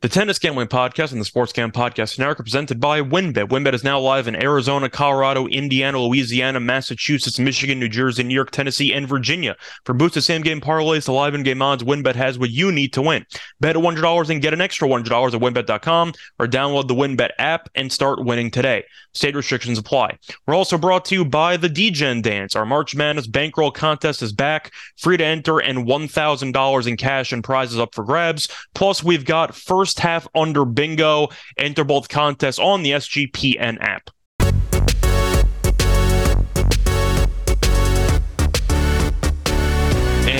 The Tennis Gambling Podcast and the Sports Gambling Podcast Network are presented by WynnBET. WynnBET is now live in Arizona, Colorado, Indiana, Louisiana, Massachusetts, Michigan, New Jersey, New York, Tennessee, and Virginia. For boosted same game parlays to live in game odds, WynnBET has what you need to win. Bet $100 and get an extra $100 at wynnbet.com or download the WynnBET app and start winning today. State restrictions apply. We're also brought to you by the DGen Dance. Our March Madness bankroll contest is back, free to enter, and $1,000 in cash and prizes up for grabs. Plus, we've got first first half under bingo. Enter both contests on the SGPN app.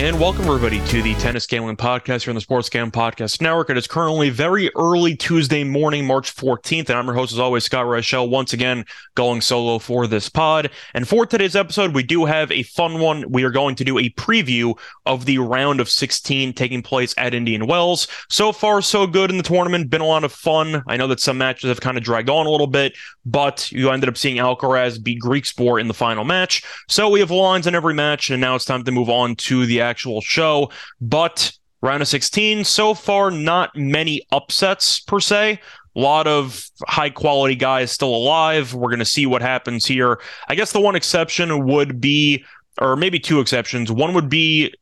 And welcome everybody to the Tennis Gambling Podcast here on the Sports Gambling Podcast Network. It is currently very early Tuesday morning, March 14th, and I'm your host as always, Scott Reichel, once again going solo for this pod. And for today's episode, we do have a fun one. We are going to do a preview of the round of 16 taking place at Indian Wells. So far, so good in the tournament. Been a lot of fun. I know that some matches have kind of dragged on a little bit, but you ended up seeing Alcaraz beat Griekspoor in the final match. So we have lines in every match, and now it's time to move on to the actual show. But round of 16, so far, not many upsets per se. A lot of high quality guys still alive. We're going to see what happens here. I guess the one exception would be, or maybe two exceptions. One would be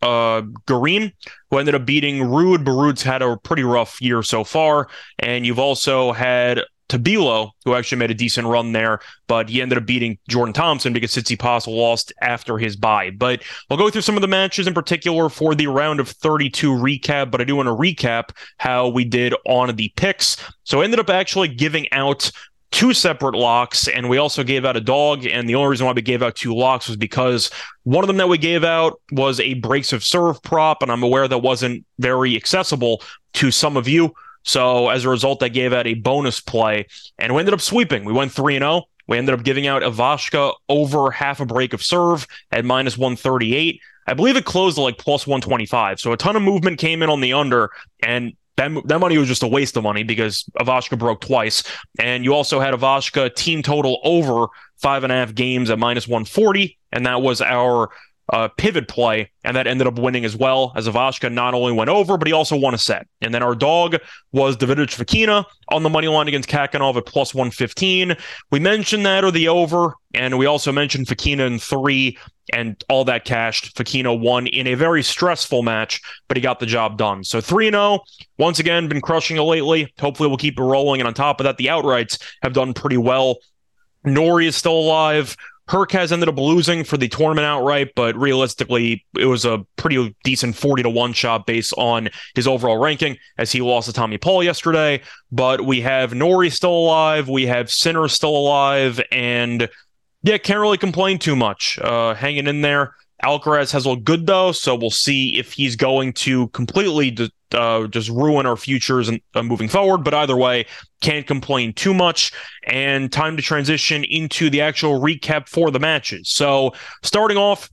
uh, Garin, who ended up beating Ruud. But Ruud's had a pretty rough year so far. And you've also had Tabilo, who actually made a decent run there, but he ended up beating Jordan Thompson because Tsitsipas lost after his bye. But we'll go through some of the matches in particular for the round of 32 recap, but I do want to recap how we did on the picks. So I ended up actually giving out two separate locks, and we also gave out a dog. And the only reason why we gave out two locks was because one of them that we gave out was a breaks of serve prop, and I'm aware that wasn't very accessible to some of you. So as a result, I gave out a bonus play, and we ended up sweeping. We went 3 0. We ended up giving out Ivashka over half a break of serve at minus 138. I believe it closed at like plus 125. So a ton of movement came in on the under, and that, that money was just a waste of money because Ivashka broke twice. And you also had Ivashka team total over five and a half games at minus 140. And that was our uh, pivot play, and that ended up winning as well. As Ivashka not only went over, but he also won a set. And then our dog was Davidovich Fokina on the money line against Khachanov at plus 115. We mentioned that or the over, and we also mentioned Fokina in three, and all that cashed. Fokina won in a very stressful match, but he got the job done. So 3 0, once again, been crushing it lately. Hopefully, we'll keep it rolling. And on top of that, the outrights have done pretty well. Norrie is still alive. Hurkacz ended up losing for the tournament outright, but realistically, it was a pretty decent 40 to 1 shot based on his overall ranking as he lost to Tommy Paul yesterday. But we have Norrie still alive, we have Sinner still alive, and yeah, can't really complain too much. Uh, hanging in there. Alcaraz has looked good though, so we'll see if he's going to completely uh, just ruin our futures and uh, moving forward. But either way, can't complain too much. And time to transition into the actual recap for the matches. So starting off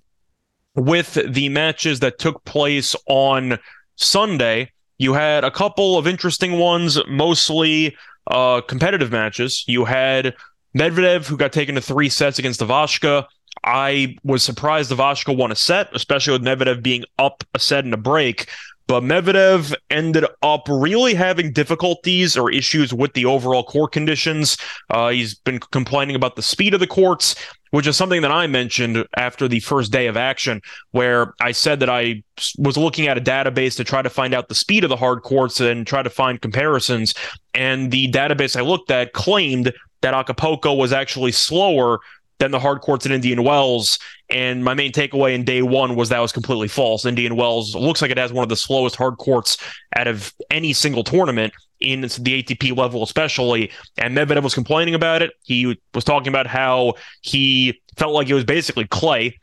with the matches that took place on Sunday, you had a couple of interesting ones, mostly uh, competitive matches. You had Medvedev, who got taken to three sets against Ivashka. I was surprised Ivashka won a set, especially with Medvedev being up a set in a break. But Medvedev ended up really having difficulties or issues with the overall court conditions. Uh, he's been complaining about the speed of the courts, which is something that I mentioned after the first day of action, where I said that I was looking at a database to try to find out the speed of the hard courts and try to find comparisons. And the database I looked at claimed that Acapulco was actually slower than the hard courts at Indian Wells. And my main takeaway in day one was that was completely false. Indian Wells looks like it has one of the slowest hard courts out of any single tournament in the ATP level, especially. And Medvedev was complaining about it. He was talking about how he felt like it was basically clay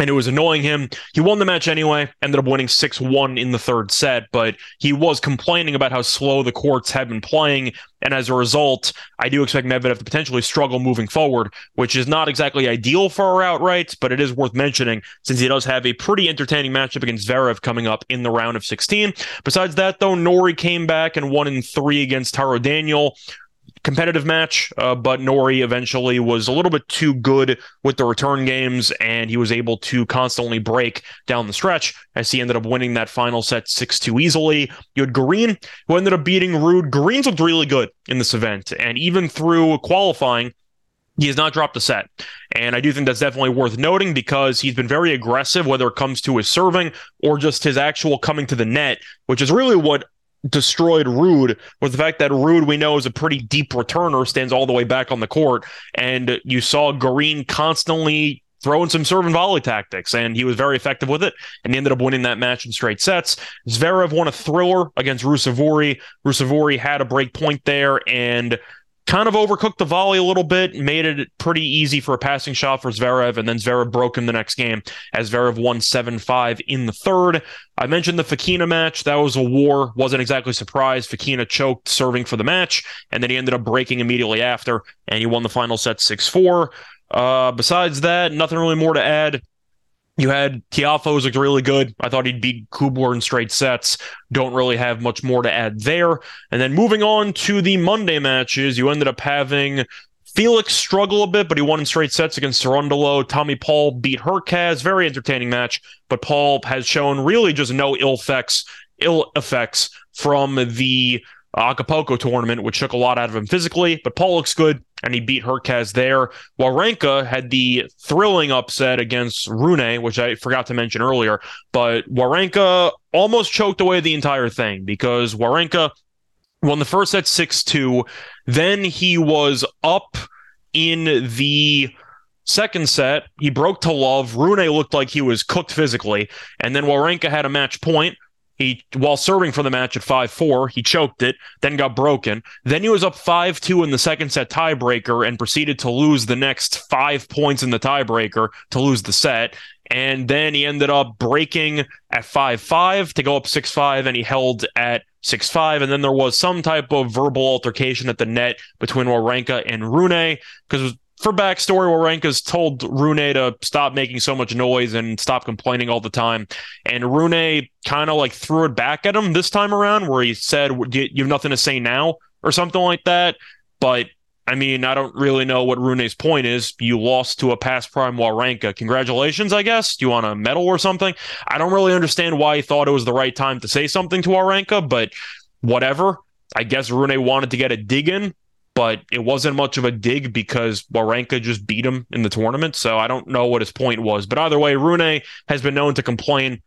and it was annoying him. He won the match anyway, ended up winning 6 1 in the third set, but he was complaining about how slow the courts had been playing. And as a result, I do expect Medvedev to potentially struggle moving forward, which is not exactly ideal for our outrights, but it is worth mentioning since he does have a pretty entertaining matchup against Zverev coming up in the round of 16. Besides that, though, Norrie came back and won in three against Taro Daniel competitive match, uh, but Norrie eventually was a little bit too good with the return games, and he was able to constantly break down the stretch as he ended up winning that final set 6 2 easily. You had Garin, who ended up beating Ruud. Garin's looked really good in this event, and even through qualifying, he has not dropped a set. And I do think that's definitely worth noting because he's been very aggressive, whether it comes to his serving or just his actual coming to the net, which is really what destroyed Ruud was the fact that Ruud, we know, is a pretty deep returner, stands all the way back on the court. And you saw Garin constantly throwing some serve and volley tactics, and he was very effective with it. And he ended up winning that match in straight sets. Zverev won a thriller against Ruusuvuori. Ruusuvuori had a break point there, and kind of overcooked the volley a little bit, made it pretty easy for a passing shot for Zverev, and then Zverev broke him the next game as Zverev won 7 5 in the third. I mentioned the Fokina match. That was a war. Wasn't exactly surprised. Fokina choked serving for the match, and then he ended up breaking immediately after, and he won the final set 6 4. Uh, besides that, nothing really more to add. You had Tiafoe's looked really good. I thought he'd beat Kubler in straight sets. Don't really have much more to add there. And then moving on to the Monday matches, you ended up having Felix struggle a bit, but he won in straight sets against Cerundolo. Tommy Paul beat Hurkacz. Very entertaining match, but Paul has shown really just no ill effects, ill effects from the Acapulco tournament, which took a lot out of him physically. But Paul looks good and he beat Hurkacz there. Wawrinka had the thrilling upset against Rune, which I forgot to mention earlier, but Wawrinka almost choked away the entire thing because Wawrinka won the first set 6-2. Then he was up in the second set. He broke to love. Rune looked like he was cooked physically. And then Wawrinka had a match point. He, while serving for the match at 5 4, he choked it, then got broken. Then he was up 5 2 in the second set tiebreaker and proceeded to lose the next five points in the tiebreaker to lose the set. And then he ended up breaking at 5 5 to go up 6 5, and he held at 6 5. And then there was some type of verbal altercation at the net between Wawrinka and Rune because for backstory, Wawrinka's told Rune to stop making so much noise and stop complaining all the time. And Rune kind of like threw it back at him this time around, where he said, You have nothing to say now, or something like that. But I mean, I don't really know what Rune's point is. You lost to a past prime Wawrinka. Congratulations, I guess. Do you want a medal or something? I don't really understand why he thought it was the right time to say something to Wawrinka, but whatever. I guess Rune wanted to get a dig in but it wasn't much of a dig because Wawrinka just beat him in the tournament. So I don't know what his point was. But either way, Rune has been known to complain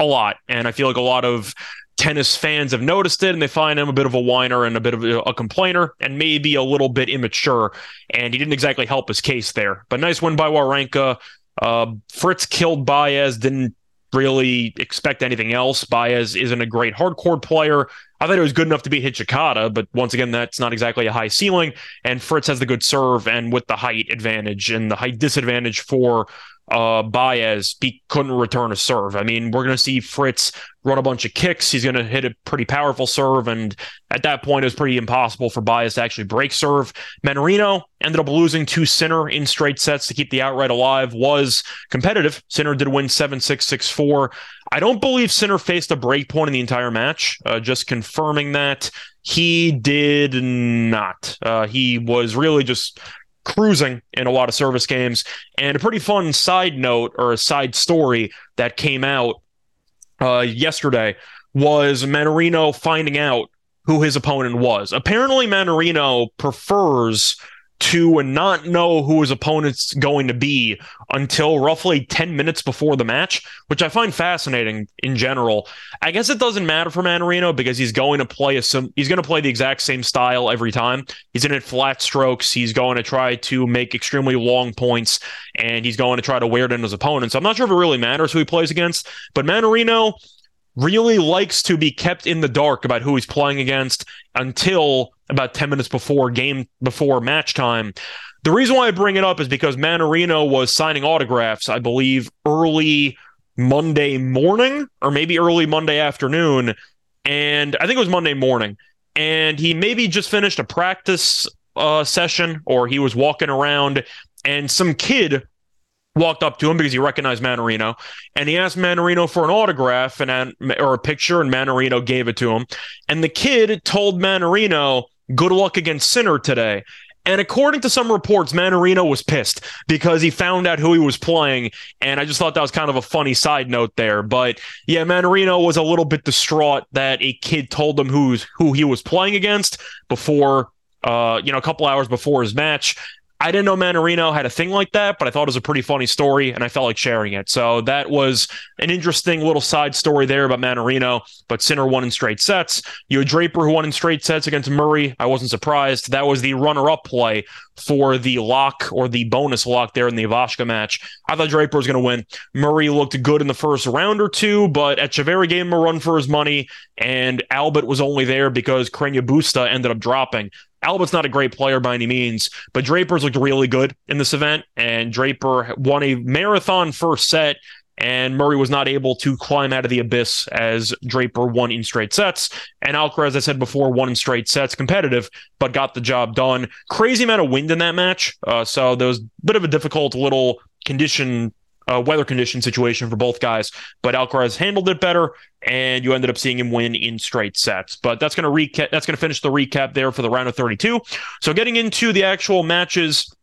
a lot. And I feel like a lot of tennis fans have noticed it and they find him a bit of a whiner and a bit of a, complainer and maybe a little bit immature. And he didn't exactly help his case there. But nice win by Wawrinka. Uh, Fritz killed Baez, didn't really expect anything else. Baez isn't a great hard court player. I thought it was good enough to be Hijikata, but once again, that's not exactly a high ceiling. And Fritz has the good serve and with the height advantage and the height disadvantage for uh, Baez, he couldn't return a serve. I mean, we're going to see Fritz run a bunch of kicks. He's going to hit a pretty powerful serve. And at that point, it was pretty impossible for Baez to actually break serve. Mannarino ended up losing to Sinner in straight sets to keep the outright alive, was competitive. Sinner did win 7 6 6 4. I don't believe Sinner faced a break point in the entire match. Uh, just confirming that he did not. Uh, he was really just cruising in a lot of service games. And a pretty fun side note or a side story that came out uh, yesterday was Mannarino finding out who his opponent was. Apparently, Mannarino prefers to and not know who his opponent's going to be until roughly 10 minutes before the match, which I find fascinating in general. I guess it doesn't matter for Mannarino because he's going to play a sim- he's going to play the exact same style every time. He's in it flat strokes, he's going to try to make extremely long points and he's going to try to wear down his opponents. I'm not sure if it really matters who he plays against, but Mannarino really likes to be kept in the dark about who he's playing against until about 10 minutes before game before match time The reason why I bring it up is because Mannarino was signing autographs, I believe, early Monday morning or maybe early Monday afternoon. And I think it was Monday morning. And he maybe just finished a practice uh, session or he was walking around and some kid walked up to him because he recognized Mannarino and he asked Mannarino for an autograph and or a picture and Mannarino gave it to him and the kid told Mannarino good luck against Sinner today and according to some reports, Mannarino was pissed because he found out who he was playing. And I just thought that was kind of a funny side note there. But yeah, Mannarino was a little bit distraught that a kid told him who's who he was playing against before uh, you know, a couple hours before his match. I didn't know Mannarino had a thing like that, but I thought it was a pretty funny story and I felt like sharing it. So that was an interesting little side story there about Mannarino, but Sinner won in straight sets. You had Draper who won in straight sets against Murray. I wasn't surprised. That was the runner up play for the lock or the bonus lock there in the Ivashka match. I thought Draper was going to win. Murray looked good in the first round or two, but Etcheverry gave him a run for his money, and Albot was only there because Carreño Busta ended up dropping. Albot's not a great player by any means, but Draper's looked really good in this event, and Draper won a marathon first set, and Murray was not able to climb out of the abyss as Draper won in straight sets. And Alcaraz, as I said before, won in straight sets, competitive, but got the job done. Crazy amount of wind in that match, uh, so there was a bit of a difficult little condition uh, weather condition situation for both guys, but Alcaraz handled it better, and you ended up seeing him win in straight sets. But that's going to recap. That's going to finish the recap there for the round of 32. So getting into the actual matches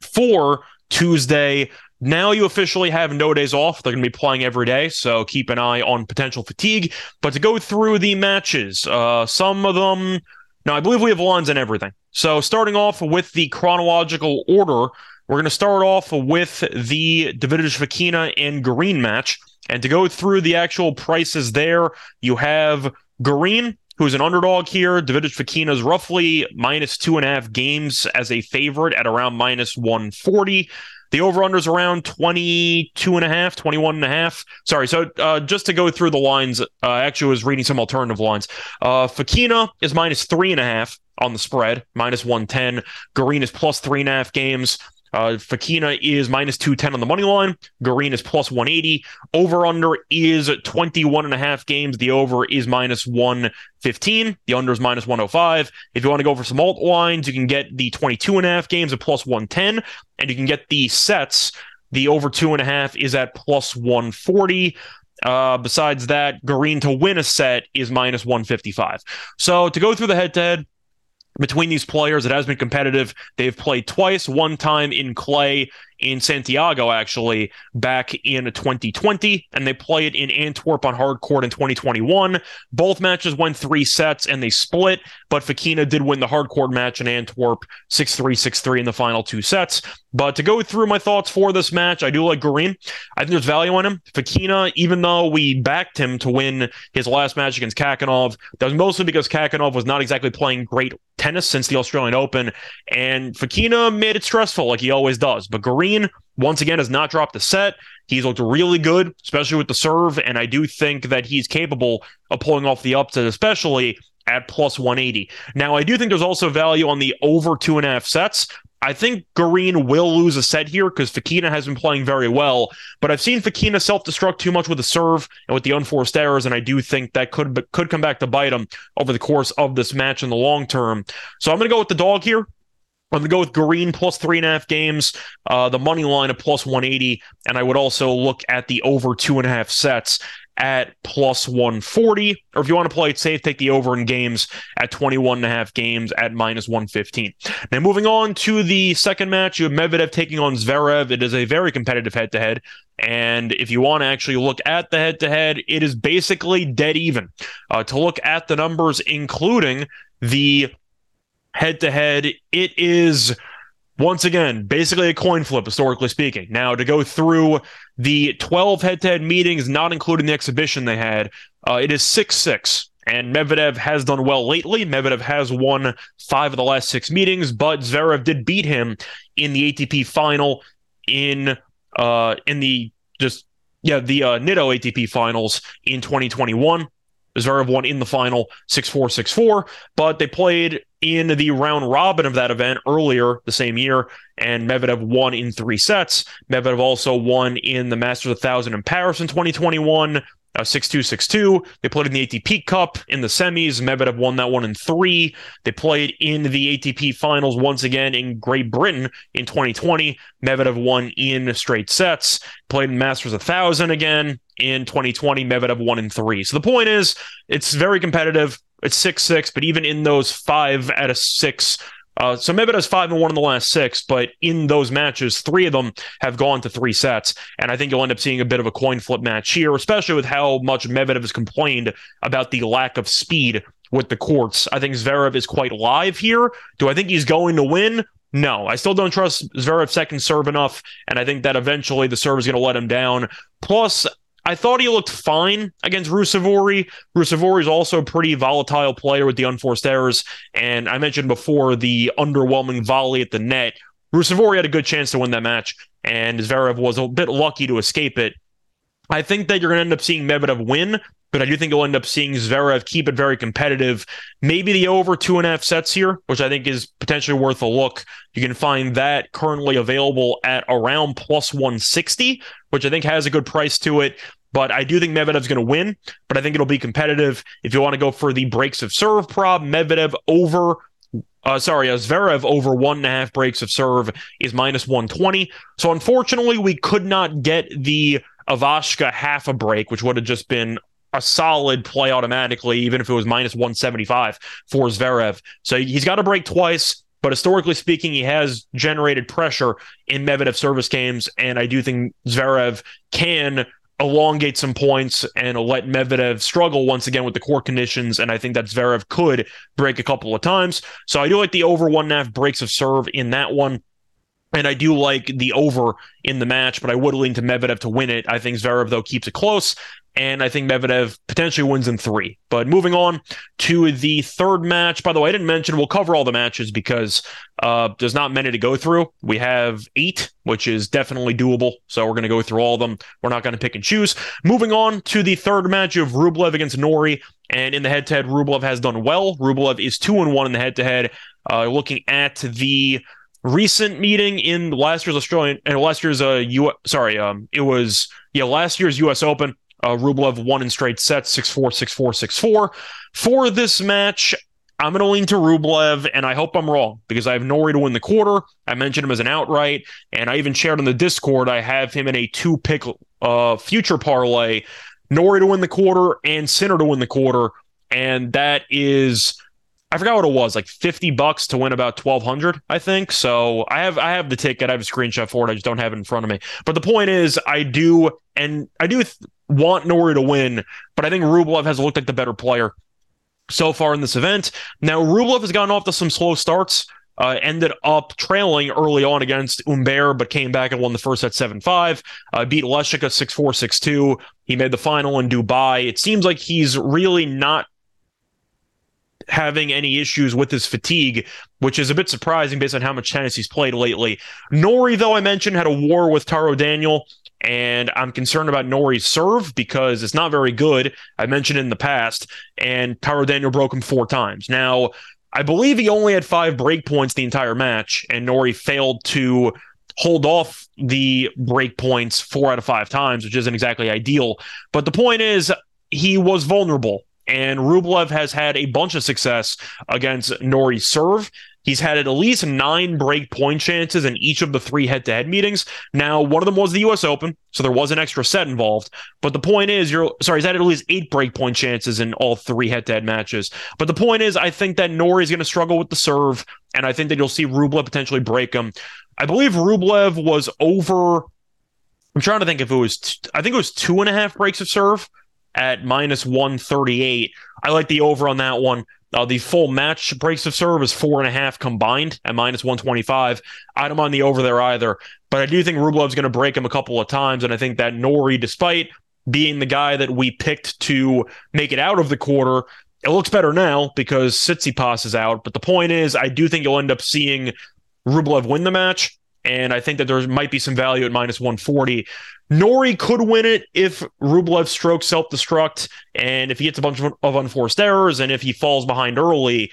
for Tuesday. Now you officially have no days off. They're going to be playing every day, so keep an eye on potential fatigue. But to go through the matches, uh, some of them. Now I believe we have lines and everything. So starting off with the chronological order, we're going to start off with the Davidovich Fokina and Garin match. And to go through the actual prices there, you have Garin, who's an underdog here. Davidovich Fokina is roughly minus two and a half games as a favorite at around minus 140. The over-under is around 22 and a half, 21 and a half. Sorry. So uh, just to go through the lines, uh, actually was reading some alternative lines. Uh, Fokina is minus three and a half on the spread, minus 110. Garin is plus three and a half games. Uh, Fokina is minus 210 on the money line. Garin is plus 180. Over under is 21 and a half games. The over is minus 115. The under is minus 105. If you want to go for some alt lines, you can get the 22 and a half games at plus 110, and you can get the sets. The over two and a half is at plus 140. Uh, besides that, Garin to win a set is minus 155. So to go through the head to head, between these players. It has been competitive. They've played twice, one time in clay in Santiago, actually, back in 2020, and they played it in Antwerp on hard court in 2021. Both matches went three sets and they split, but Fokina did win the hard court match in Antwerp 6 3 6 3 in the final two sets. But to go through my thoughts for this match, I do like Garin. I think there's value on him. Fokina, even though we backed him to win his last match against Khachanov, that was mostly because Khachanov was not exactly playing great tennis since the Australian Open, and Fokina made it stressful like he always does. But Garin, once again, has not dropped a set. He's looked really good, especially with the serve, and I do think that he's capable of pulling off the upset, especially at plus 180. Now, I do think there's also value on the over two and a half sets. I think Garin will lose a set here because Fokina has been playing very well, but I've seen Fokina self-destruct too much with the serve and with the unforced errors, and I do think that could could come back to bite him over the course of this match in the long term. So I'm going to go with the dog here. I'm going to go with Garin plus three and a half games, uh, the money line of plus 180, and I would also look at the over two and a half sets at plus 140. Or if you want to play it safe, take the over in games at 21 and a half games at minus 115. Now, moving on to the second match, you have Medvedev taking on Zverev. It is a very competitive head to head. And if you want to actually look at the head to head, it is basically dead even. Uh, to look at the numbers, including the head to head, it is once again, basically a coin flip, historically speaking. Now, to go through the 12 head to head meetings, not including the exhibition they had, uh, it is 6 6. And Medvedev has done well lately. Medvedev has won five of the last six meetings, but Zverev did beat him in the ATP final in uh in the just yeah the uh, Nitto ATP finals in 2021. Zverev won in the final 6 4 6 4, but they played in the round robin of that event earlier the same year, and Medvedev won in three sets. Medvedev also won in the Masters 1000 in Paris in 2021. Uh, 6-2, 6-2. They played in the ATP Cup in the semis. Medvedev won that one in three. They played in the ATP Finals once again in Great Britain in 2020. Medvedev won in straight sets. Played in Masters 1000 again in 2020. Medvedev won in three. So the point is, it's very competitive. It's 6 6, but even in those five out of six uh, so Medvedev's five and one in the last six, but in those matches, three of them have gone to three sets, and I think you'll end up seeing a bit of a coin flip match here, especially with how much Medvedev has complained about the lack of speed with the courts. I think Zverev is quite live here. Do I think he's going to win? No, I still don't trust Zverev's second serve enough, and I think that eventually the serve is going to let him down. Plus, I thought he looked fine against Ruusuvuori. Ruusuvuori is also a pretty volatile player with the unforced errors. And I mentioned before the underwhelming volley at the net. Ruusuvuori had a good chance to win that match, and Zverev was a bit lucky to escape it. I think that you're going to end up seeing Medvedev win, but I do think you'll end up seeing Zverev keep it very competitive. Maybe the over two and a half sets here, which I think is potentially worth a look. You can find that currently available at around plus 160, which I think has a good price to it. But I do think Medvedev's going to win, but I think it'll be competitive. If you want to go for the breaks of serve prob, Medvedev over uh, sorry, Zverev over one and a half breaks of serve is minus 120. So unfortunately, we could not get the Ivashka half a break, which would have just been a solid play automatically, even if it was minus 175 for Zverev. So he's got to break twice. But historically speaking, he has generated pressure in Medvedev service games, and I do think Zverev can elongate some points and let Medvedev struggle once again with the court conditions. And I think that Zverev could break a couple of times. So I do like the over one and a half breaks of serve in that one. And I do like the over in the match, but I would lean to Medvedev to win it. I think Zverev, though, keeps it close. And I think Medvedev potentially wins in three. But moving on to the third match. By the way, I didn't mention we'll cover all the matches because uh, there's not many to go through. We have eight, which is definitely doable. So we're going to go through all of them. We're not going to pick and choose. Moving on to the third match of Rublev against Norrie. And in the head to head, Rublev has done well. Rublev is two and one in the head to head. Looking at the recent meeting in last year's Australian and uh, last year's uh U sorry um it was yeah last year's US Open uh Rublev won in straight sets 6-4 6-4 6-4 for this match I'm going to lean to Rublev and I hope I'm wrong because I have Norrie to win the quarter. I mentioned him as an outright and I even shared on the Discord I have him in a two pick uh future parlay. Norrie to win the quarter and Sinner to win the quarter and that is I forgot what it was, like 50 bucks to win about 1200, I think. So I have I have the ticket, I have a screenshot for it, I just don't have it in front of me. But the point is I do and I do th- want Norrie to win, but I think Rublev has looked like the better player so far in this event. Now Rublev has gotten off to some slow starts. Uh, ended up trailing early on against Humbert, but came back and won the first set 7 5. Uh, beat Lehecka 6 4 6 2. He made the final in Dubai. It seems like he's really not having any issues with his fatigue, which is a bit surprising based on how much tennis he's played lately. Norrie, though I mentioned, had a war with Taro Daniel, and I'm concerned about Norrie's serve because it's not very good. I mentioned in the past, and Taro Daniel broke him four times. Now, I believe he only had five break points the entire match, and Norrie failed to hold off the break points four out of five times, which isn't exactly ideal. But the point is, he was vulnerable and Rublev has had a bunch of success against Norrie serve. He's had at least nine break point chances in each of the three head to head meetings. Now, one of them was the US Open, so there was an extra set involved. But the point is, you're sorry, he's had at least eight break point chances in all three head to head matches. But the point is, I think that Norrie is going to struggle with the serve, and I think that you'll see Rublev potentially break him. I believe Rublev was over. I'm trying to think if it was, t- I think it was two and a half breaks of serve at minus 138. I like the over on that one. Uh, the full match breaks of serve is four and a half combined at minus 125. I don't mind the over there either, but I do think Rublev's going to break him a couple of times. And I think that Norrie, despite being the guy that we picked to make it out of the quarter, it looks better now because Tsitsipas is out. But the point is, I do think you'll end up seeing Rublev win the match. And I think that there might be some value at minus 140. Norrie could win it if Rublev strokes self destruct and if he gets a bunch of, of unforced errors and if he falls behind early.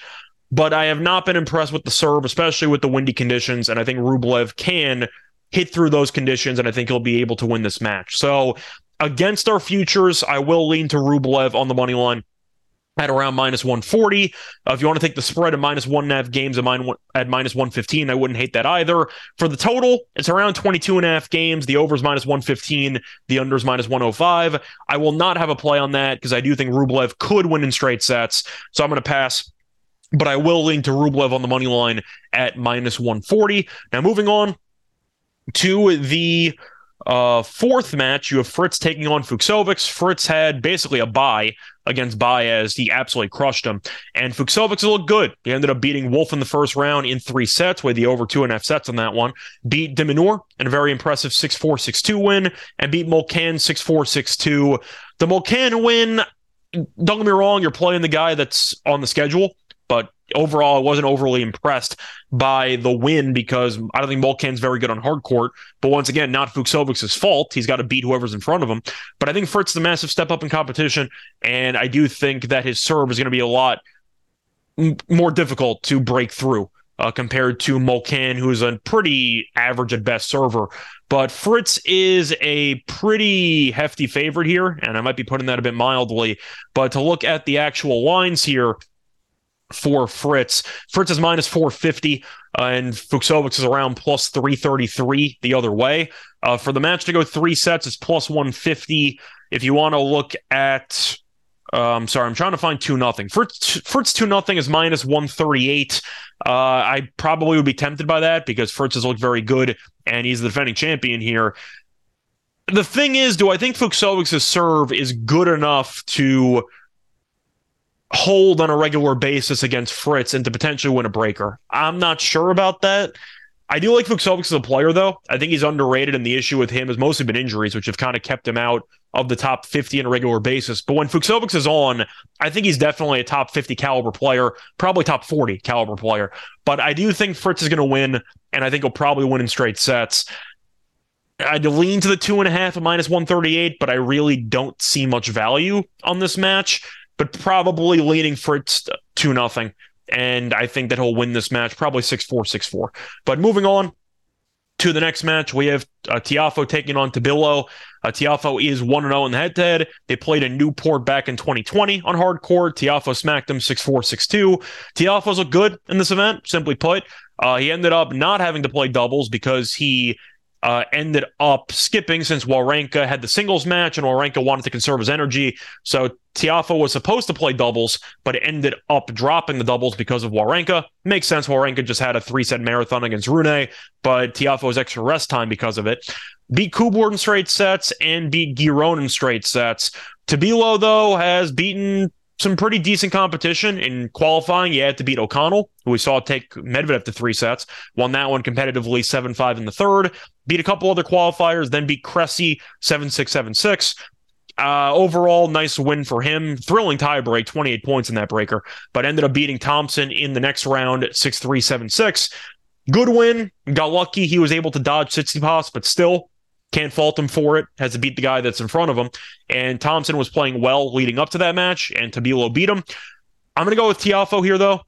But I have not been impressed with the serve, especially with the windy conditions. And I think Rublev can hit through those conditions, and I think he'll be able to win this match. So against our futures, I will lean to Rublev on the money line at around minus 140. Uh, if you want to take the spread at minus one and a half games at, mine, at minus 115, I wouldn't hate that either. For the total, it's around 22 and a half games. The overs minus 115, the unders minus 105. I will not have a play on that because I do think Rublev could win in straight sets. So I'm going to pass. But I will lean to Rublev on the money line at minus 140. Now, moving on to the uh, fourth match, you have Fritz taking on Fucsovics. Fritz had basically a bye against Baez. He absolutely crushed him. And Fucsovics looked good. He ended up beating Wolf in the first round in three sets, with the over two and a half sets on that one. Beat de Minaur in a very impressive 6 4 6 2 win, and beat Molcan 6 4 6 2. The Molcan win, don't get me wrong, you're playing the guy that's on the schedule, overall, I wasn't overly impressed by the win because I don't think Molcan's very good on hard court. But once again, not Fucsovics' fault. He's got to beat whoever's in front of him. But I think Fritz is a massive step up in competition, and I do think that his serve is going to be a lot more difficult to break through. Uh, compared to Molcan, who's a pretty average at best server. But Fritz is a pretty hefty favorite here, and I might be putting that a bit mildly. But to look at the actual lines here, for Fritz. Fritz is minus 450, uh, and Fucsovics is around plus 333 the other way. Uh, for the match to go three sets, it's plus 150. If you want to look at, um, sorry, I'm trying to find 2 nothing. Fritz, Fritz 2 nothing is minus 138. Uh, I probably would be tempted by that because Fritz has looked very good and he's the defending champion here. The thing is, do I think Fucsovics' serve is good enough to hold on a regular basis against Fritz and to potentially win a breaker. I'm not sure about that. I do like Fucsovics as a player, though. I think he's underrated, and the issue with him has mostly been injuries, which have kind of kept him out of the top 50 on a regular basis. But when Fucsovics is on, I think he's definitely a top 50 caliber player, probably top 40 caliber player. But I do think Fritz is going to win, and I think he'll probably win in straight sets. I'd lean to the two and a half at minus 138, but I really don't see much value on this match but probably leaning Fritz 2 nothing. And I think that he'll win this match, probably 6 4, 6 4. But moving on to the next match, we have uh, Tiafoe taking on Tabilo. Uh, Tiafoe is 1 0 in the head to head. They played in Newport back in 2020 on hard court. Tiafoe smacked them 6 4, 6 2. Tiafoe's looked good in this event, simply put. Uh, he ended up not having to play doubles because he uh, ended up skipping since Wawrinka had the singles match and Wawrinka wanted to conserve his energy. So Tiafoe was supposed to play doubles, but ended up dropping the doubles because of Wawrinka. Makes sense. Wawrinka just had a three set marathon against Rune, but Tiafoe was extra rest time because of it. Beat Kubler in straight sets and beat Giron in straight sets. Tabilo, though, has beaten some pretty decent competition in qualifying. You had to beat O'Connell, who we saw take Medvedev to three sets, won that one competitively 7 5 in the third, beat a couple other qualifiers, then beat Cressy 7 6 7 6. Uh, overall, nice win for him. Thrilling tiebreak, 28 points in that breaker, but ended up beating Thompson in the next round 6 3 7 6. Good win. Got lucky. He was able to dodge Tsitsipas, but still can't fault him for it. Has to beat the guy that's in front of him. And Thompson was playing well leading up to that match, and Tabilo beat him. I'm going to go with Tiafoe here, though.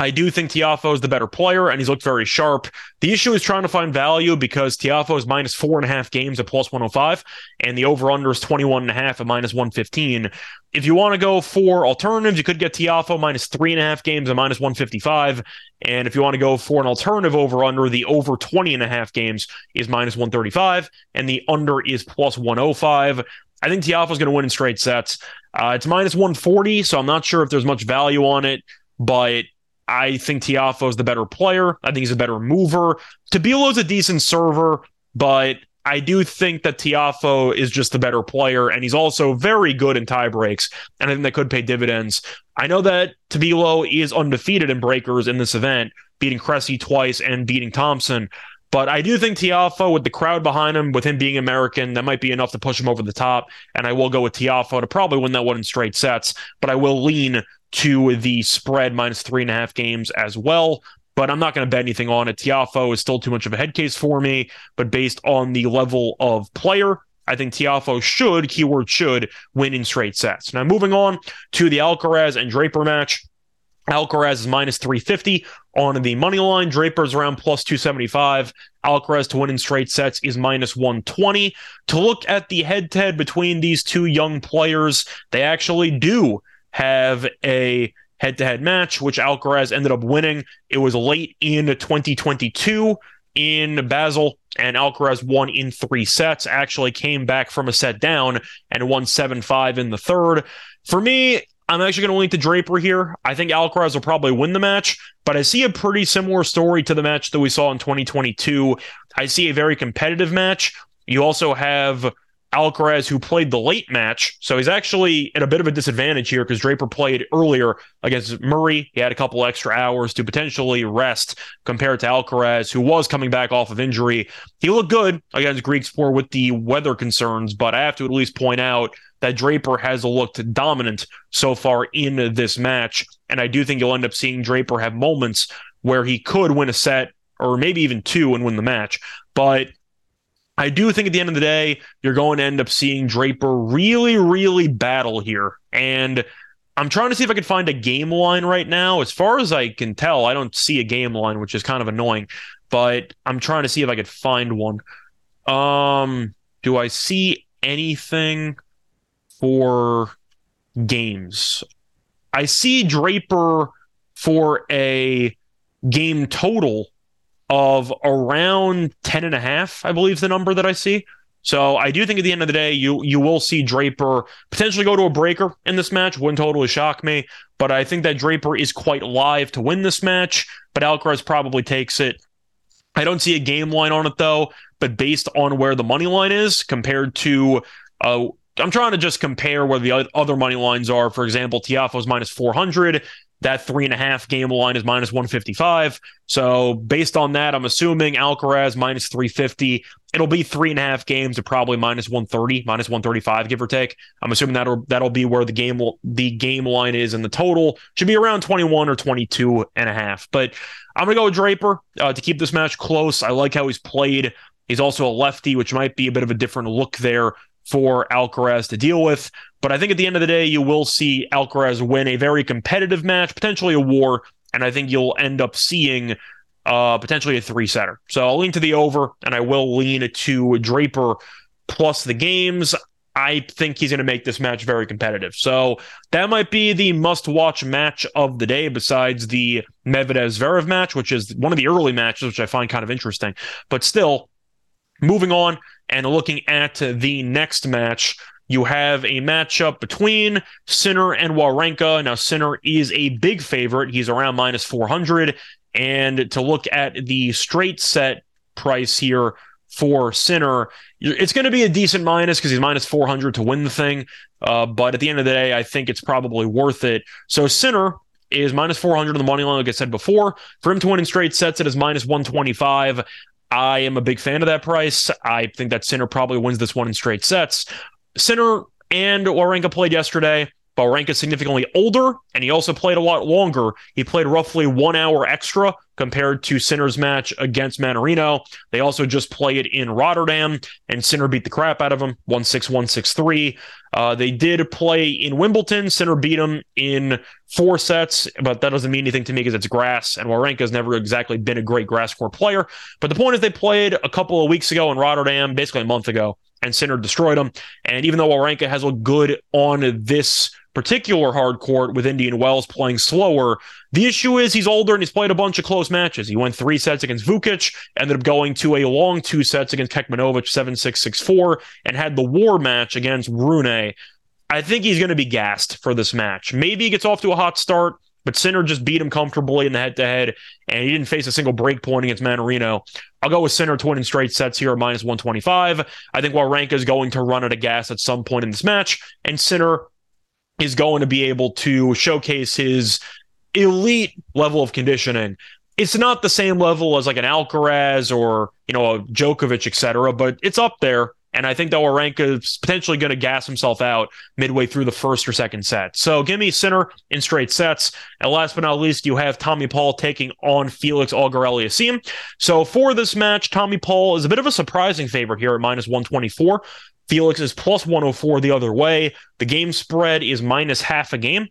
I do think Tiafoe is the better player, and he's looked very sharp. The issue is trying to find value because Tiafoe is minus four and a half games at plus 105, and the over under is 21 and a half at minus 115. If you want to go for alternatives, you could get Tiafoe minus three and a half games at minus 155. And if you want to go for an alternative over under, the over 20 and a half games is minus 135, and the under is plus 105. I think Tiafoe is going to win in straight sets. Uh, it's minus 140, so I'm not sure if there's much value on it, but I think Tiafoe is the better player. I think he's a better mover. Tabilo's a decent server, but I do think that Tiafoe is just the better player, and he's also very good in tie breaks, and I think that could pay dividends. I know that Tabilo is undefeated in breakers in this event, beating Cressy twice and beating Thompson. But I do think Tiafoe, with the crowd behind him, with him being American, that might be enough to push him over the top. And I will go with Tiafoe to probably win that one in straight sets. But I will lean to the spread minus three and a half games as well. but I'm not going to bet anything on it. Tiafoe is still too much of a head case for me, but based on the level of player, I think Tiafoe should, keyword should, win in straight sets. Now, moving on to the Alcaraz and Draper match. Alcaraz is minus 350 on the money line. Draper's around plus 275. Alcaraz to win in straight sets is minus 120. To look at the head to head between these two young players, they actually do have a head to head match, which Alcaraz ended up winning. It was late in 2022 in Basel, and Alcaraz won in three sets. Actually, came back from a set down and won 7 5 in the third. For me, I'm actually going to link to Draper here. I think Alcaraz will probably win the match, but I see a pretty similar story to the match that we saw in 2022. I see a very competitive match. You also have Alcaraz, who played the late match. So he's actually at a bit of a disadvantage here because Draper played earlier against Murray. He had a couple extra hours to potentially rest compared to Alcaraz, who was coming back off of injury. He looked good against Griekspoor with the weather concerns, but I have to at least point out that Draper has looked dominant so far in this match. And I do think you'll end up seeing Draper have moments where he could win a set or maybe even two and win the match. But I do think at the end of the day, you're going to end up seeing Draper really, really battle here. And I'm trying to see if I can find a game line right now. As far as I can tell, I don't see a game line, which is kind of annoying. But I'm trying to see if I could find one. Um, do I see anything? for games. I see Draper for a game total of around 10 and a half, I believe the number that I see. So I do think at the end of the day, you you will see Draper potentially go to a breaker in this match. Wouldn't totally shock me, but I think that Draper is quite live to win this match. But Alcaraz probably takes it. I don't see a game line on it though. But based on where the money line is compared to uh, I'm trying to just compare where the other money lines are. For example, Tiafoe's minus 400. That three and a half game line is minus 155. So based on that, I'm assuming Alcaraz minus 350. It'll be three and a half games at probably minus 130, minus 135, give or take. I'm assuming that'll that'll be where the game the game line is, and the total should be around 21 or 22 and a half. But I'm gonna go with Draper uh, to keep this match close. I like how he's played. He's also a lefty, which might be a bit of a different look there for Alcaraz to deal with. But I think at the end of the day, you will see Alcaraz win a very competitive match, potentially a war, and I think you'll end up seeing uh, potentially a three setter. So I'll lean to the over, and I will lean to Draper plus the games. I think he's going to make this match very competitive. So that might be the must watch match of the day, besides the Medvedev Zverev match, which is one of the early matches, which I find kind of interesting. But still, moving on, and looking at the next match, you have a matchup between Sinner and Wawrinka. Now, Sinner is a big favorite. He's around minus 400. And to look at the straight set price here for Sinner, it's going to be a decent minus because he's minus 400 to win the thing. Uh, but at the end of the day, I think it's probably worth it. So, Sinner is minus 400 on the money line, like I said before. For him to win in straight sets, it is minus 125. I am a big fan of that price. I think that Sinner probably wins this one in straight sets. Sinner and Wawrinka played yesterday. Wawrinka significantly older, and he also played a lot longer. He played roughly one hour extra compared to Sinner's match against Mannarino. They also just played it in Rotterdam, and Sinner beat the crap out of him, 1 6 1 6 3. Uh, they did play in Wimbledon. Sinner beat him in four sets, but that doesn't mean anything to me because it's grass, and Wawrinka has never exactly been a great grass court player. But the point is, they played a couple of weeks ago in Rotterdam, basically a month ago, and Sinner destroyed him. And even though Wawrinka has looked good on this particular hard court with Indian Wells playing slower. The issue is he's older and he's played a bunch of close matches. He went three sets against Vukic, ended up going to a long two sets against Kekmanovic, 7 6 6 4, and had the war match against Rune. I think he's going to be gassed for this match. Maybe he gets off to a hot start, but Sinner just beat him comfortably in the head to head, and he didn't face a single break point against Mannarino. I'll go with Sinner to straight sets here at minus 125. I think Wawrinka is going to run out of gas at some point in this match, and Sinner is going to be able to showcase his elite level of conditioning. It's not the same level as like an Alcaraz or, you know, a Djokovic, etc., but it's up there. And I think that Wawrinka is potentially going to gas himself out midway through the first or second set. So give me Sinner in straight sets. And last but not least, you have Tommy Paul taking on Felix Auger-Aliassime. So for this match, Tommy Paul is a bit of a surprising favorite here at minus 124. Felix is plus 104 the other way. The game spread is minus half a game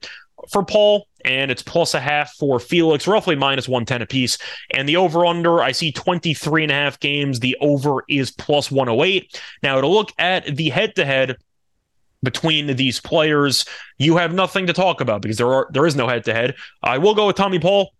for Paul, and it's plus a half for Felix, roughly minus 110 apiece. And the over under, I see 23 and a half games. The over is plus 108. Now, to look at the head to head, between these players, you have nothing to talk about because there are there is no head to head. I will go with Tommy Paul.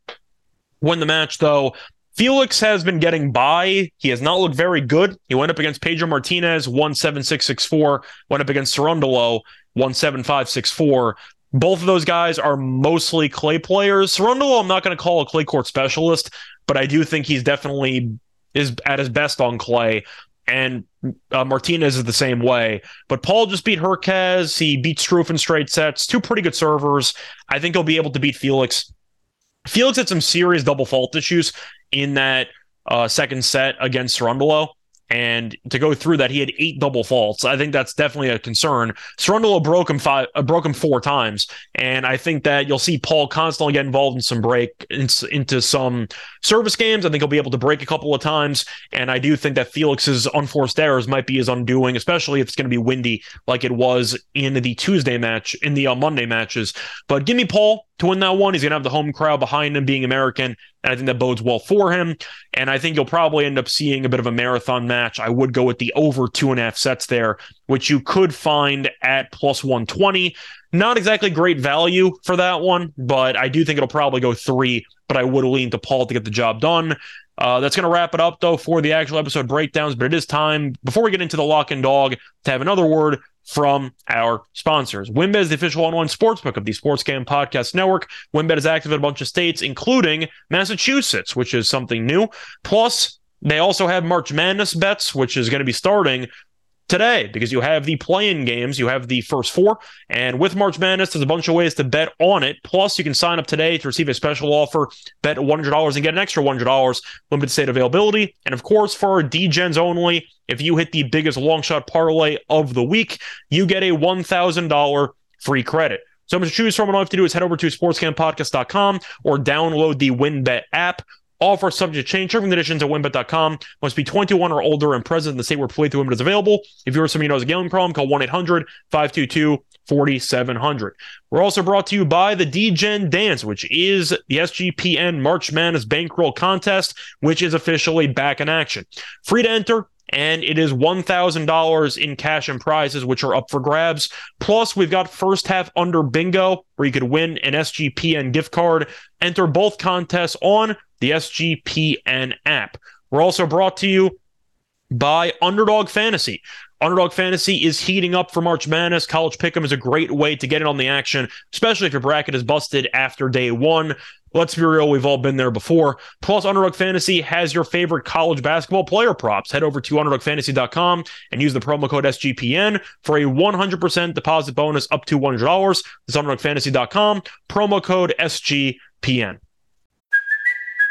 Win the match though. Felix has been getting by. He has not looked very good. He went up against Pedro Martinez, 17664, went up against Cerundolo, 17564. Both of those guys are mostly clay players. Cerundolo, I'm not going to call a clay court specialist, but I do think he's definitely is at his best on clay. And uh, Martinez is the same way. But Paul just beat Hurkacz. He beat Struff in straight sets. Two pretty good servers. I think he'll be able to beat Felix. Felix had some serious double fault issues in that uh, second set against Cerundolo. And to go through that, he had eight double faults. I think that's definitely a concern. Cerundolo broke him five, uh, broke him four times, and I think that you'll see Paul constantly get involved in some break in, into some service games. I think he'll be able to break a couple of times, and I do think that Felix's unforced errors might be his undoing, especially if it's going to be windy like it was in the Tuesday match, in the uh, Monday matches. But give me Paul to win that one. He's going to have the home crowd behind him, being American, and I think that bodes well for him. And I think you'll probably end up seeing a bit of a marathon match. I would go with the over two and a half sets there, which you could find at plus 120. Not exactly great value for that one, but I do think it'll probably go three. But I would lean to Paul to get the job done. Uh, that's going to wrap it up, though, for the actual episode breakdowns. But it is time, before we get into the lock and dog, to have another word from our sponsors. WynnBET is the official online sportsbook of the Sports Gambling Podcast Network. WynnBET is active in a bunch of states, including Massachusetts, which is something new. Plus, they also have March Madness bets, which is going to be starting today because you have the play-in games, you have the first four, and with March Madness, there's a bunch of ways to bet on it. Plus, you can sign up today to receive a special offer, bet $100 and get an extra $100, limited state availability. And of course, for DGens only, if you hit the biggest long shot parlay of the week, you get a $1,000 free credit. So much to choose from. All you have to do is head over to sportscampodcast.com or download the WynnBET app. All for subject to change. Terms conditions at wynnbet.com. Must be 21 or older and present in the state where playthrough limit is available. If you or somebody knows a gambling problem, call 1 800 522 4700. We're also brought to you by the DGen Dance, which is the SGPN March Madness Bankroll Contest, which is officially back in action. Free to enter, and it is $1,000 in cash and prizes, which are up for grabs. Plus, we've got first half under bingo, where you could win an SGPN gift card. Enter both contests on the SGPN app. We're also brought to you by Underdog Fantasy. Underdog Fantasy is heating up for March Madness. College Pick'em is a great way to get in on the action, especially if your bracket is busted after day one. Let's be real, we've all been there before. Plus, Underdog Fantasy has your favorite college basketball player props. Head over to UnderdogFantasy.com and use the promo code SGPN for a 100% deposit bonus up to $100. It's UnderdogFantasy.com, promo code SGPN.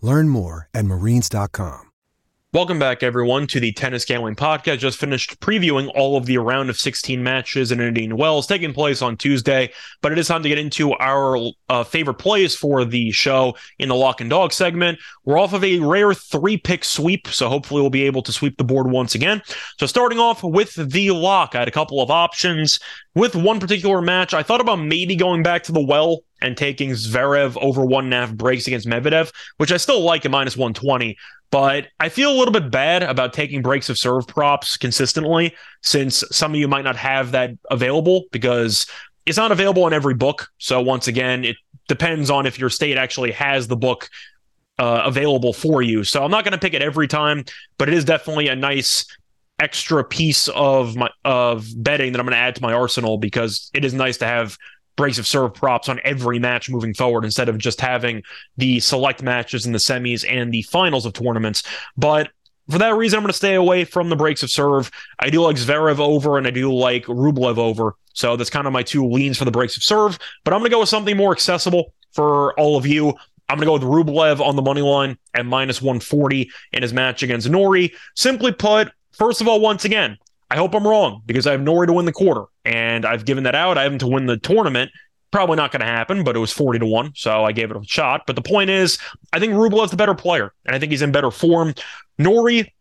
Learn more at marines.com. Welcome back, everyone, to the Tennis Gambling Podcast. Just finished previewing all of the round of 16 matches in Indian Wells taking place on Tuesday, but it is time to get into our uh, favorite plays for the show in the lock and dog segment. We're off of a rare three pick sweep, so hopefully we'll be able to sweep the board once again. So, starting off with the lock, I had a couple of options. With one particular match, I thought about maybe going back to the well and taking Zverev over one and a half breaks against Medvedev, which I still like at minus 120. But I feel a little bit bad about taking breaks of serve props consistently since some of you might not have that available because it's not available in every book. So once again, it depends on if your state actually has the book uh, available for you. So I'm not going to pick it every time, but it is definitely a nice extra piece of my of betting that I'm going to add to my arsenal because it is nice to have breaks of serve props on every match moving forward instead of just having the select matches in the semis and the finals of tournaments. But for that reason, I'm going to stay away from the breaks of serve. I do like Zverev over and I do like Rublev over. So that's kind of my two leans for the breaks of serve. But I'm going to go with something more accessible for all of you. I'm going to go with Rublev on the money line at minus 140 in his match against Norrie. Simply put, first of all, once again, I hope I'm wrong because I have Norrie to win the quarter, and I've given that out. I have him to win the tournament. Probably not going to happen, but it was 40 to 1, so I gave it a shot. But the point is, I think Rublev's the better player, and I think he's in better form. Norrie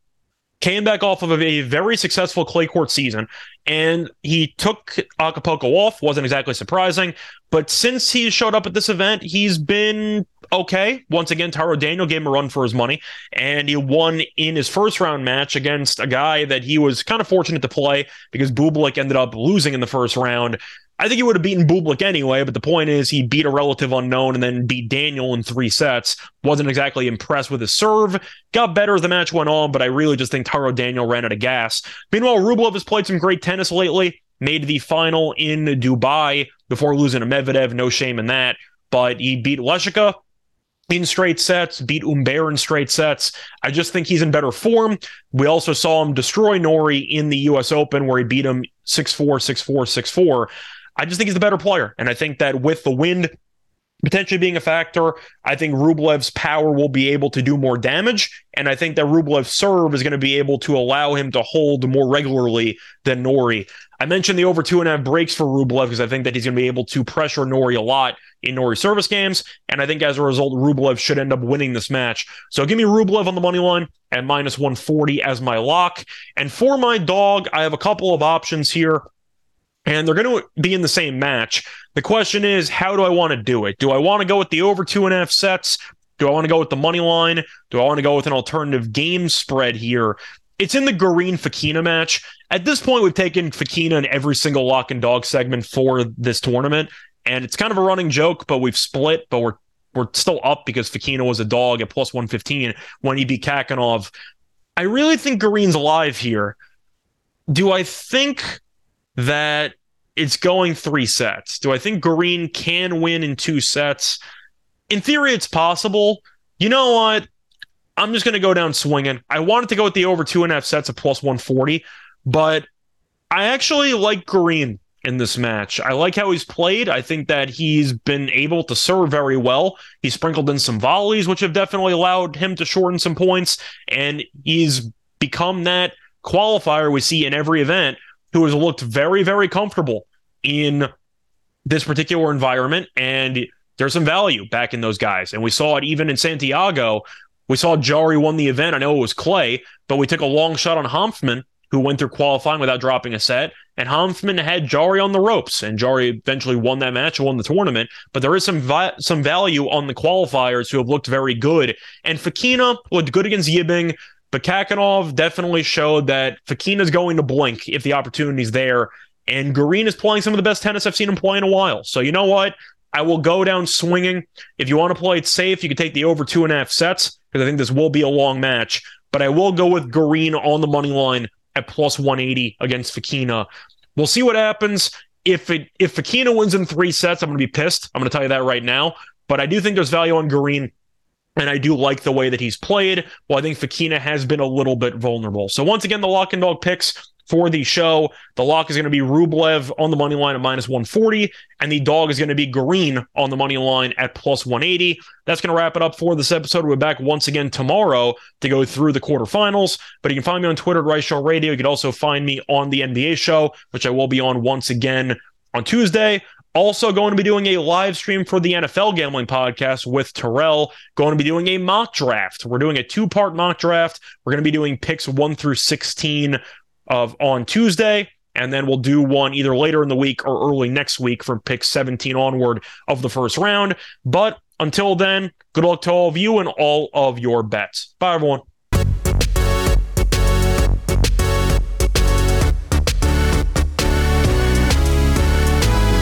came back off of a very successful clay court season, and he took Acapulco off. Wasn't exactly surprising, but since he showed up at this event, he's been okay. Once again, Taro Daniel gave him a run for his money, and he won in his first round match against a guy that he was kind of fortunate to play because Bublik ended up losing in the first round. I think he would have beaten Bublik anyway, but the point is he beat a relative unknown and then beat Daniel in three sets. Wasn't exactly impressed with his serve. Got better as the match went on, but I really just think Taro Daniel ran out of gas. Meanwhile, Rublev has played some great tennis lately. Made the final in Dubai before losing to Medvedev. No shame in that. But he beat Lehecka, in straight sets, beat Humbert in straight sets. I just think he's in better form. We also saw him destroy Norrie in the US Open where he beat him 6 4, 6 4, 6 4. I just think he's the better player. And I think that with the wind potentially being a factor, I think Rublev's power will be able to do more damage. And I think that Rublev's serve is going to be able to allow him to hold more regularly than Norrie. I mentioned the over two and a half breaks for Rublev because I think that he's going to be able to pressure Norrie a lot in Norrie service games. And I think as a result, Rublev should end up winning this match. So give me Rublev on the money line at minus 140 as my lock. And for my dog, I have a couple of options here. And they're going to be in the same match. The question is, how do I want to do it? Do I want to go with the over two and a half sets? Do I want to go with the money line? Do I want to go with an alternative game spread here? It's in the Garin Fokina match. At this point, we've taken Fokina in every single lock and dog segment for this tournament and it's kind of a running joke, but we've split, but we're we're still up because Fokina was a dog at plus 115 when he beat Khachanov. I really think Garin's alive here. Do I think that it's going three sets? Do I think Garin can win in two sets? In theory, it's possible. You know what? I'm just going to go down swinging. I wanted to go with the over two and a half sets of plus 140, but I actually like Garin in this match. I like how he's played. I think that he's been able to serve very well. He sprinkled in some volleys, which have definitely allowed him to shorten some points, and he's become that qualifier we see in every event who has looked very, very comfortable in this particular environment. And there's some value back in those guys. And we saw it even in Santiago. We saw Jarry won the event. I know it was clay, but we took a long shot on Hanfmann who went through qualifying without dropping a set. And Hanfmann had Jarry on the ropes, and Jarry eventually won that match and won the tournament. But there is some vi- some value on the qualifiers who have looked very good. And Fokina looked good against Yibing, but Khachanov definitely showed that Fokina's going to blink if the opportunity's there. And Garin is playing some of the best tennis I've seen him play in a while. So you know what? I will go down swinging. If you want to play it safe, you can take the over two and a half sets because I think this will be a long match. But I will go with Garin on the money line at plus 180 against Fokina. We'll see what happens. If it if Fokina wins in three sets, I'm going to be pissed. I'm going to tell you that right now. But I do think there's value on Garin. And I do like the way that he's played. Well, I think Fokina has been a little bit vulnerable. So once again, the lock and dog picks for the show. The lock is going to be Rublev on the money line at minus 140, and the dog is going to be Garin on the money line at plus 180. That's going to wrap it up for this episode. We're back once again tomorrow to go through the quarterfinals. But you can find me on Twitter at Rice Show Radio. You can also find me on the NBA show, which I will be on once again on Tuesday. Also, going to be doing a live stream for the NFL Gambling Podcast with Terrell. Going to be doing a mock draft. We're doing a two part mock draft. We're going to be doing picks one through 16 of on Tuesday. And then we'll do one either later in the week or early next week for pick 17 onward of the first round. But until then, good luck to all of you and all of your bets. Bye, everyone.